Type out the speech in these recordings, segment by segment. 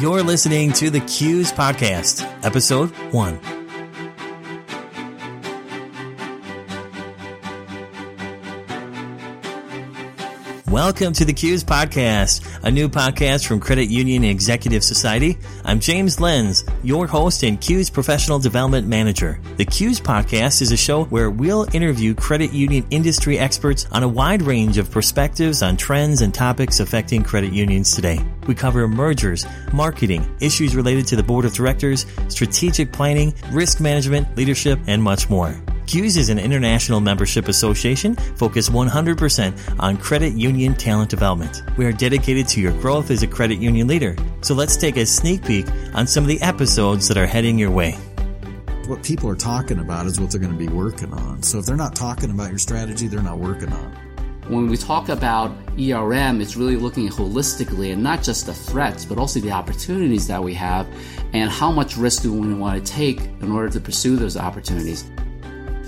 You're listening to the CUES Podcast, Episode 1. Welcome to the CUES Podcast, a new podcast from Credit Union Executive Society. I'm James Lenz, your host and CUES Professional Development Manager. The CUES Podcast is a show where we'll interview credit union industry experts on a wide range of perspectives on trends and topics affecting credit unions today. We cover mergers, marketing, issues related to the board of directors, strategic planning, risk management, leadership, and much more. CUES is an international membership association focused 100% on credit union talent development. We are dedicated to your growth as a credit union leader. So let's take a sneak peek on some of the episodes that are heading your way. What people are talking about is what they're going to be working on. So if they're not talking about your strategy, they're not working on it. When we talk about ERM, it's really looking holistically and not just the threats, but also the opportunities that we have and how much risk do we want to take in order to pursue those opportunities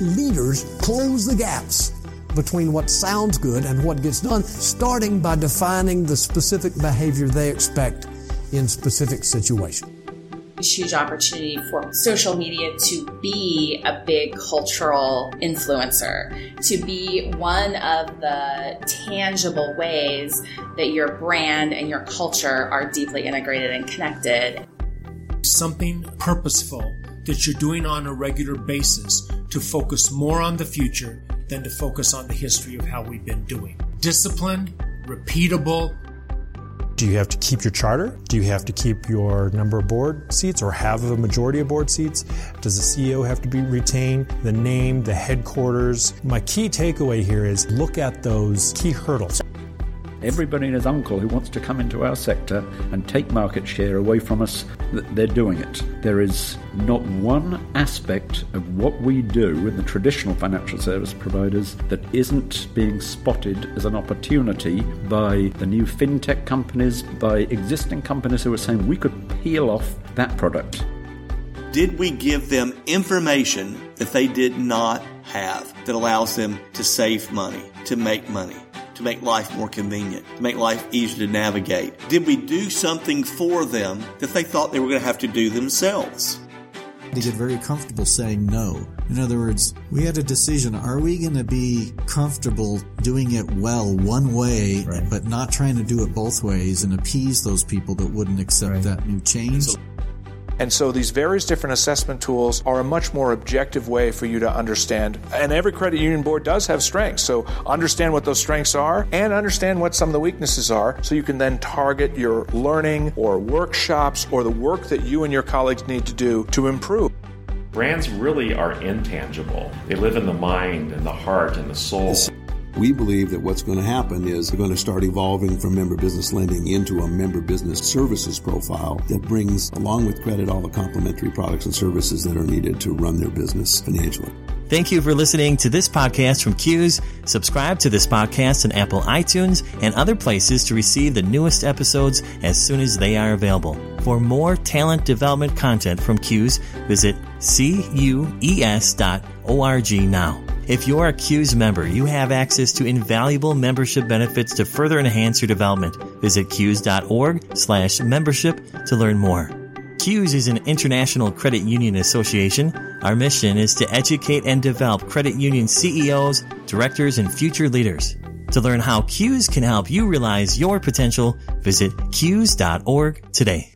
leaders close the gaps between what sounds good and what gets done, starting by defining the specific behavior they expect in specific situations. Huge opportunity for social media to be a big cultural influencer, to be one of the tangible ways that your brand and your culture are deeply integrated and connected. Something purposeful that you're doing on a regular basis to focus more on the future than to focus on the history of how we've been doing. Disciplined, repeatable. Do you have to keep your charter? Do you have to keep your number of board seats or have a majority of board seats? Does the CEO have to be retained? The name, the headquarters? My key takeaway here is look at those key hurdles. Everybody and his uncle who wants to come into our sector and take market share away from us, they're doing it. There is not one aspect of what we do in the traditional financial service providers that isn't being spotted as an opportunity by the new fintech companies, by existing companies who are saying we could peel off that product. Did we give them information that they did not have that allows them to save money, to make money? To make life more convenient, to make life easier to navigate? Did we do something for them that they thought they were going to have to do themselves? They get very comfortable saying no. In other words, we had a decision. Are we going to be comfortable doing it well one way, right. but not trying to do it both ways and appease those people that wouldn't accept right. that new change? So- and so these various different assessment tools are a much more objective way for you to understand. And every credit union board does have strengths. So understand what those strengths are and understand what some of the weaknesses are so you can then target your learning or workshops or the work that you and your colleagues need to do to improve. Brands really are intangible. They live in the mind and the heart and the soul. We believe that what's going to happen is they're going to start evolving from member business lending into a member business services profile that brings, along with credit, all the complementary products and services that are needed to run their business financially. Thank you for listening to this podcast from CUES. Subscribe to this podcast on Apple iTunes and other places to receive the newest episodes as soon as they are available. For more talent development content from CUES, visit cues.org now. If you're a CUES member, you have access to invaluable membership benefits to further enhance your development. Visit cues.org slash membership to learn more. CUES is an international credit union association. Our mission is to educate and develop credit union CEOs, directors, and future leaders. To learn how CUES can help you realize your potential, visit cues.org today.